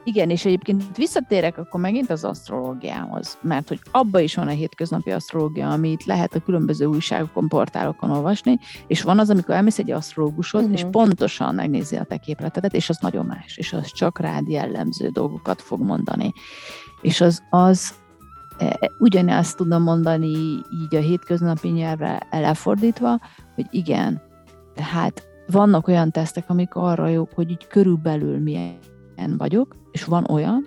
igen, és egyébként visszatérek akkor megint az asztrológiához, mert hogy abba is van a hétköznapi asztrológia, amit lehet a különböző újságokon, portálokon olvasni, és van az, amikor elmész egy asztrológushoz, Mhm. és pontosan megnézi a te képletedet, és az nagyon más, és az csak rád jellemző dolgokat fog mondani. És az, az ugyanezt tudom mondani így a hétköznapi nyelvre lefordítva, hogy igen, tehát vannak olyan tesztek, amik arra jók, hogy így körülbelül milyen vagyok, és van olyan,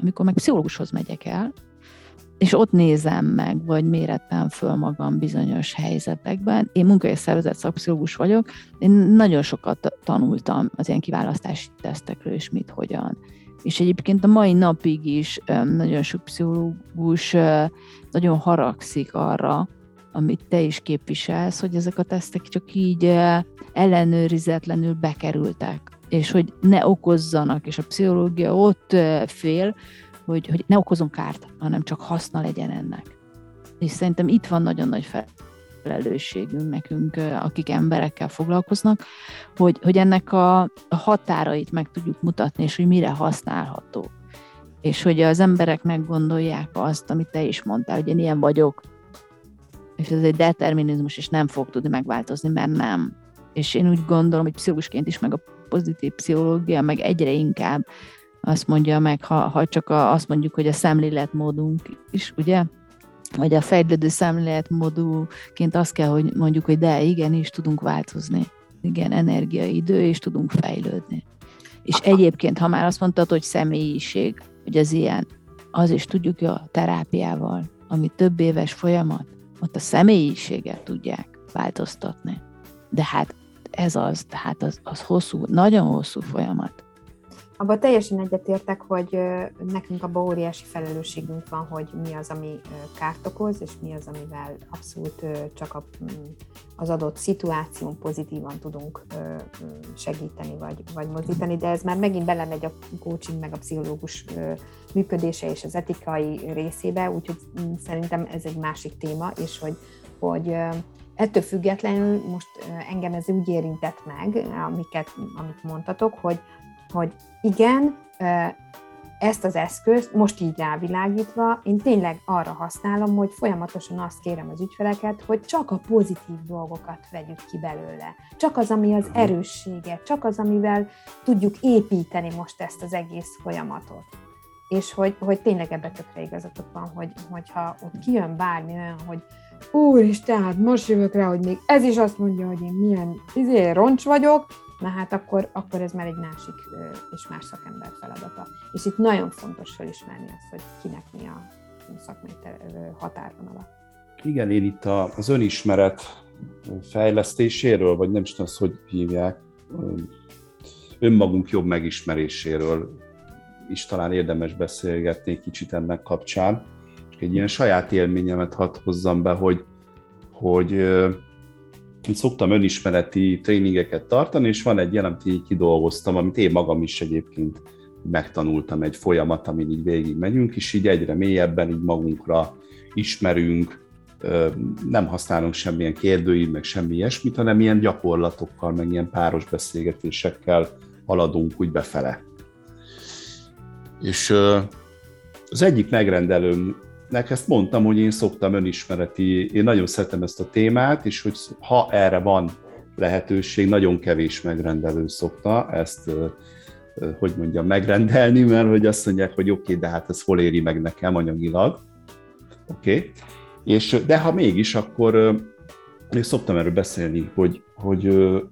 amikor meg pszichológushoz megyek el, és ott nézem meg, vagy mérettem föl magam bizonyos helyzetekben. Én munka- és szervezet szakpszichológus vagyok, én nagyon sokat tanultam az ilyen kiválasztási tesztekről, és mit, hogyan. És egyébként a mai napig is nagyon sok pszichológus nagyon haragszik arra, amit te is képviselsz, hogy ezek a tesztek csak így ellenőrizetlenül bekerültek, és hogy ne okozzanak, és a pszichológia ott fél, hogy, hogy ne okozom kárt, hanem csak haszna legyen ennek. És szerintem itt van nagyon nagy felelősségünk nekünk, akik emberekkel foglalkoznak, hogy, hogy ennek a határait meg tudjuk mutatni, és hogy mire használható. És hogy az emberek meggondolják azt, amit te is mondtál, hogy én ilyen vagyok, és ez egy determinizmus, és nem fog tudni megváltozni, mert nem. És én úgy gondolom, hogy pszichológusként is, meg a pozitív pszichológia, meg egyre inkább azt mondja meg, ha, ha csak a, azt mondjuk, hogy a szemléletmódunk is, ugye? Vagy a fejlődő szemléletmódúként azt kell, hogy mondjuk, hogy de igenis tudunk változni. Igen, energia, idő, és tudunk fejlődni. És egyébként, ha már azt mondtad, hogy személyiség, hogy az ilyen, az is tudjuk a terápiával, ami több éves folyamat, ott a személyiséget tudják változtatni. De hát ez az, tehát az, az hosszú, nagyon hosszú folyamat. Abban teljesen egyetértek, hogy nekünk abban óriási felelősségünk van, hogy mi az, ami kárt okoz, és mi az, amivel abszolút csak az adott szituáción pozitívan tudunk segíteni, vagy, vagy mozdítani, de ez már megint belemegy a coaching, meg a pszichológus működése és az etikai részébe, úgyhogy szerintem ez egy másik téma, és hogy, hogy ettől függetlenül most engem ez úgy érintett meg, amiket, amit mondtatok, hogy hogy igen, ezt az eszközt most így rávilágítva, én tényleg arra használom, hogy folyamatosan azt kérem az ügyfeleket, hogy csak a pozitív dolgokat vegyük ki belőle. Csak az, ami az mhm. erőssége, csak az, amivel tudjuk építeni most ezt az egész folyamatot. És hogy, hogy tényleg ebbe tökre igazatok van, hogy, hogyha ott kijön bármi olyan, hogy úristen, hát most jövök rá, hogy még ez is azt mondja, hogy én milyen izé, roncs vagyok, na hát akkor, akkor ez már egy másik és más szakember feladata. És itt nagyon fontos felismerni azt, hogy kinek mi a szakmai határvonala. Igen, én itt az önismeret fejlesztéséről, vagy nem is tudom, hogy hívják, önmagunk jobb megismeréséről is talán érdemes beszélgetni kicsit ennek kapcsán. És egy ilyen saját élményemet hadd hozzam be, hogy, hogy én szoktam önismereti tréningeket tartani, és van egy ilyen, amit kidolgoztam, amit én magam is egyébként megtanultam, egy folyamat, amin így végig megyünk, és így egyre mélyebben így magunkra ismerünk, nem használunk semmilyen kérdőív, meg semmi ilyesmit, hanem ilyen gyakorlatokkal, meg ilyen páros beszélgetésekkel haladunk úgy befele. És az egyik megrendelőm nek ezt mondtam, hogy én szoktam önismereti, én nagyon szeretem ezt a témát, és hogy ha erre van lehetőség, nagyon kevés megrendelő szokta ezt, hogy mondjam, megrendelni, mert hogy azt mondják, hogy oké, okay, de hát ez hol éri meg nekem anyagilag. Oké. Okay. És, de ha mégis, akkor én szoktam erről beszélni, hogy, hogy,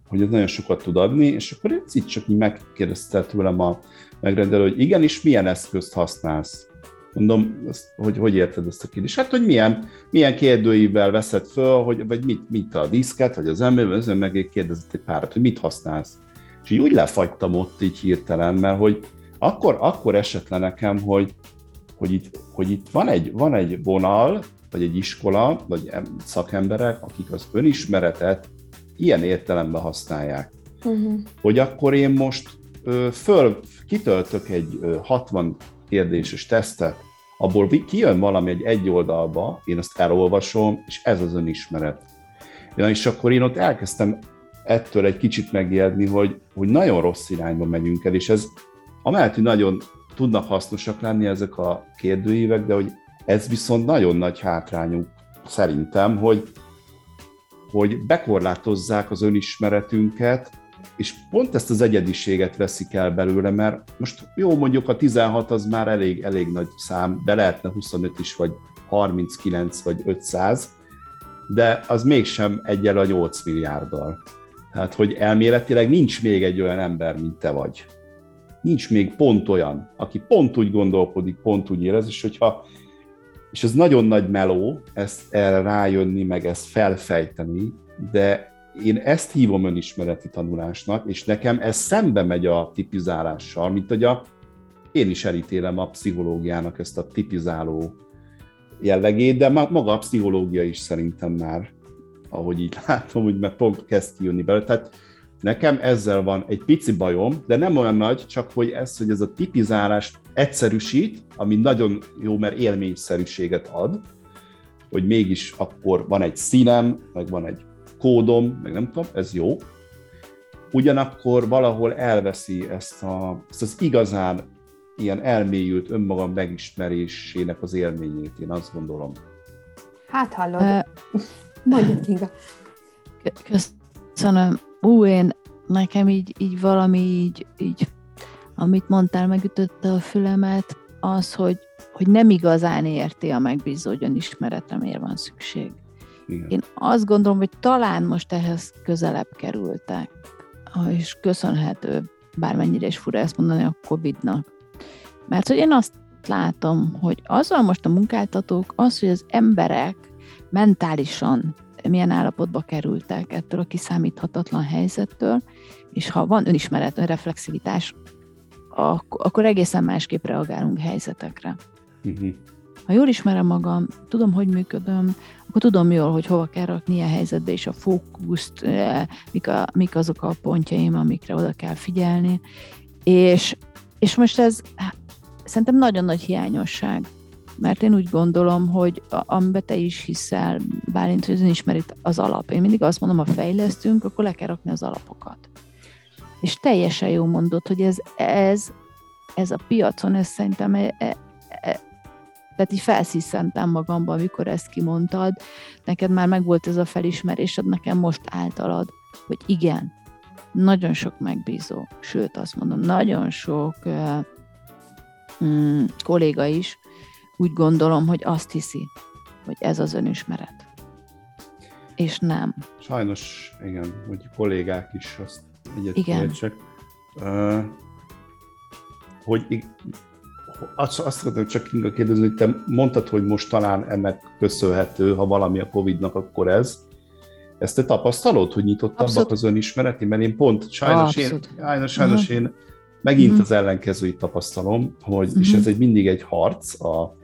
hogy ez nagyon sokat tud adni, és akkor itt csak így megkérdezte tőlem a megrendelő, hogy igenis, milyen eszközt használsz? Mondom, azt, hogy hogy érted ezt a kérdést? Hát, hogy milyen, milyen kérdőivel veszed föl, hogy, vagy mit, mit a diszket, vagy az ember, az meg kérdezett egy párat, hogy mit használsz. És így úgy lefagytam ott így hirtelen, mert hogy akkor, akkor esett le nekem, hogy, hogy, itt, hogy itt van egy, van egy vonal, vagy egy iskola, vagy szakemberek, akik az önismeretet ilyen értelemben használják. Uh-huh. Hogy akkor én most ö, föl kitöltök egy ö, 60 kérdéses tesztet, abból kijön valami egy egy oldalba, én azt elolvasom, és ez az önismeret. Ja, és akkor én ott elkezdtem ettől egy kicsit megijedni, hogy, hogy nagyon rossz irányba megyünk el, és ez amellett, hogy nagyon tudnak hasznosak lenni ezek a kérdőívek, de hogy ez viszont nagyon nagy hátrányunk szerintem, hogy, hogy bekorlátozzák az önismeretünket, és pont ezt az egyediséget veszik el belőle, mert most jó mondjuk a 16 az már elég, elég nagy szám, de lehetne 25 is, vagy 39, vagy 500, de az mégsem egyel a 8 milliárddal. Tehát, hogy elméletileg nincs még egy olyan ember, mint te vagy. nincs még pont olyan, aki pont úgy gondolkodik, pont úgy érez, és hogyha és ez nagyon nagy meló, ezt erre rájönni, meg ezt felfejteni, de én ezt hívom önismereti tanulásnak, és nekem ez szembe megy a tipizálással, mint hogy a, én is elítélem a pszichológiának ezt a tipizáló jellegét, de maga a pszichológia is szerintem már, ahogy így látom, hogy meg pont kezd kijönni belőle. Tehát nekem ezzel van egy pici bajom, de nem olyan nagy, csak hogy ez, hogy ez a tipizálás egyszerűsít, ami nagyon jó, mert élményszerűséget ad, hogy mégis akkor van egy színem, meg van egy kódom, meg nem tudom, ez jó. Ugyanakkor valahol elveszi ezt, a, ezt az igazán ilyen elmélyült önmagam megismerésének az élményét, én azt gondolom. Hát hallod, uh, mondjuk Kinga. Köszönöm. Ú, én nekem így, így valami így, így, amit mondtál, megütötte a fülemet, az, hogy, hogy nem igazán érti a megbízó, hogy önismeretre miért van szükség. Igen. Én azt gondolom, hogy talán most ehhez közelebb kerültek, és köszönhető, bármennyire is fura ezt mondani, a Covid-nak. Mert hogy én azt látom, hogy azzal most a munkáltatók, az, hogy az emberek mentálisan milyen állapotba kerültek ettől a kiszámíthatatlan helyzettől, és ha van önismeret, reflexivitás, akkor egészen másképp reagálunk helyzetekre. Uh-huh. Ha jól ismerem magam, tudom, hogy működöm, akkor tudom jól, hogy hova kell rakni ilyen helyzetbe, és a fókuszt, eh, mik, a, mik azok a pontjaim, amikre oda kell figyelni. És, és most ez szerintem nagyon nagy hiányosság, mert én úgy gondolom, hogy amiben te is hiszel, Bálint, hogy ismeri az alap. Én mindig azt mondom, ha fejlesztünk, akkor le kell rakni az alapokat. És teljesen jó mondod, hogy ez, ez, ez a piacon, ez szerintem e, e, tehát így felsziszentem magamban, amikor ezt kimondtad. Neked már megvolt ez a felismerésed, nekem most általad, hogy igen, nagyon sok megbízó, sőt azt mondom, nagyon sok uh, mm, kolléga is úgy gondolom, hogy azt hiszi, hogy ez az önismeret. És nem. Sajnos, igen, hogy kollégák is azt egyet igen. Uh, hogy azt, azt akarom csak Kinga kérdezni, hogy te mondtad, hogy most talán ennek köszönhető, ha valami a Covid-nak, akkor ez. Ezt te tapasztalod, hogy nyitottabbak az önismereti? Mert én pont, sajnos Abszolút. én, sajnos, sajnos uh-huh. én megint uh-huh. az ellenkezőit tapasztalom, hogy, uh-huh. és mhm. ez egy mindig egy harc a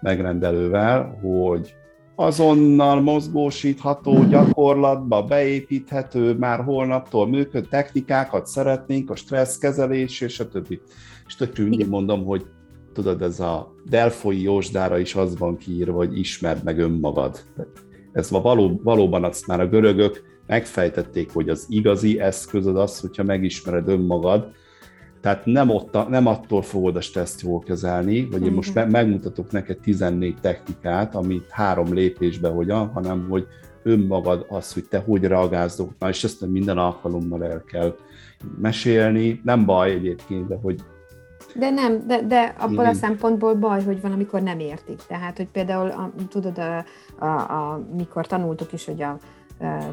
megrendelővel, hogy azonnal mozgósítható, gyakorlatba beépíthető, már holnaptól működő technikákat szeretnénk, a stresszkezelés és a többi. És tök mindig mondom, hogy tudod, ez a Delfoi Jósdára is az van kiírva, hogy ismerd meg önmagad. Ez való, valóban azt már a görögök megfejtették, hogy az igazi eszköz az hogyha megismered önmagad, tehát nem, ott, nem attól fogod a stresszt jól kezelni, hogy én most me- megmutatok neked 14 technikát, amit három lépésbe hogyan, hanem hogy önmagad az, hogy te hogy reagálsz Na, és ezt minden alkalommal el kell mesélni. Nem baj egyébként, de hogy de nem, de, de abból a szempontból baj, hogy van, amikor nem értik. Tehát, hogy például, a, tudod, a, a, a, mikor tanultuk is, hogy a,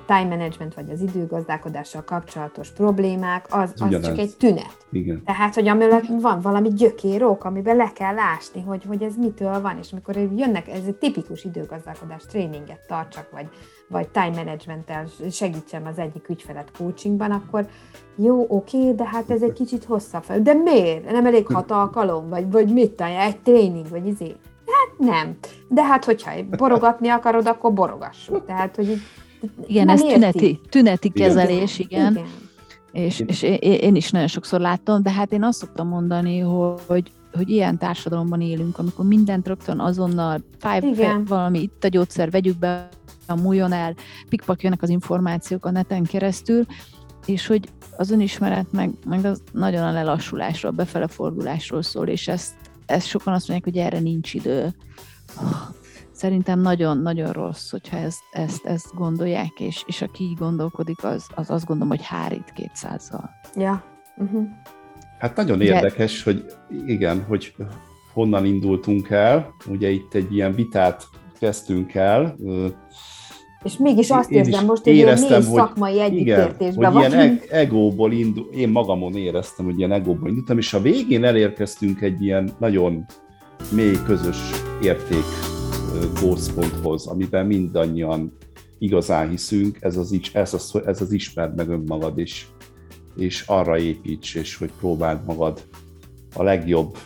time management vagy az időgazdálkodással kapcsolatos problémák, az, az csak egy tünet. Igen. Tehát, hogy amellett van valami gyökérok, amiben le kell lásni, hogy, hogy ez mitől van, és amikor jönnek, ez egy tipikus időgazdálkodás tréninget tartsak, vagy, vagy time managementtel segítsem az egyik ügyfelet coachingban, akkor jó, oké, de hát ez egy kicsit hosszabb fel. De miért? Nem elég hat alkalom? Vagy, vagy mit tanulja? Egy tréning? Vagy izé? Hát nem. De hát, hogyha borogatni akarod, akkor borogassuk. Tehát, hogy így igen, ez tüneti, tüneti kezelés, igen. igen. És, és én is nagyon sokszor láttam, de hát én azt szoktam mondani, hogy, hogy ilyen társadalomban élünk, amikor mindent rögtön azonnal, fáj, valami itt a gyógyszer, vegyük be, múljon el, pikpak jönnek az információk a neten keresztül, és hogy az önismeret meg, meg az nagyon a lelassulásról, befele fordulásról szól, és ezt, ezt sokan azt mondják, hogy erre nincs idő szerintem nagyon-nagyon rossz, hogyha ezt, ezt, ezt gondolják, és, és aki így gondolkodik, az, az azt gondolom, hogy hárít kétszázzal. Ja. Uh-huh. Hát nagyon érdekes, hogy igen, hogy honnan indultunk el. Ugye itt egy ilyen vitát kezdtünk el, És mégis azt én érzem most, hogy éreztem, hogy, szakmai együttértésben vagyunk. Ilyen egóból indul, én magamon éreztem, hogy ilyen egóból indultam, és a végén elérkeztünk egy ilyen nagyon mély közös érték gócponthoz, amiben mindannyian igazán hiszünk, ez az, ez az, ez az ismerd meg önmagad is, és arra építs, és hogy próbáld magad a legjobb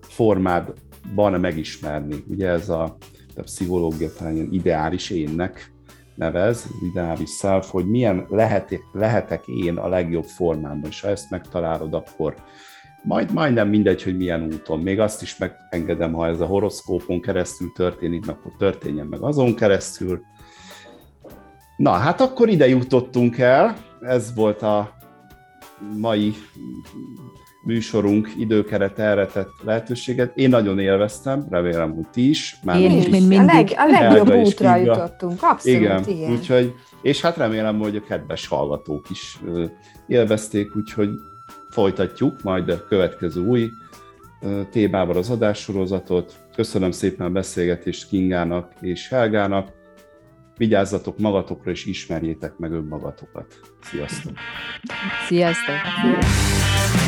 formádban megismerni. Ugye ez a, a pszichológia talán ilyen ideális énnek nevez, ideális self, hogy milyen lehetek, lehetek én a legjobb formámban, és ha ezt megtalálod, akkor majd majdnem mindegy, hogy milyen úton. Még azt is megengedem, ha ez a horoszkópon keresztül történik, akkor történjen meg azon keresztül. Na, hát akkor ide jutottunk el. Ez volt a mai műsorunk időkeret erre tett lehetőséget. Én nagyon élveztem, remélem, hogy ti is. Már Én is, mint mindig. A, leg, a legjobb útra jutottunk, abszolút, igen. igen. Úgyhogy, és hát remélem, hogy a kedves hallgatók is élvezték, úgyhogy folytatjuk majd a következő új témával az adássorozatot. Köszönöm szépen a beszélgetést Kingának és Helgának. Vigyázzatok magatokra, és ismerjétek meg önmagatokat. Sziasztok! Sziasztok! Sziasztok.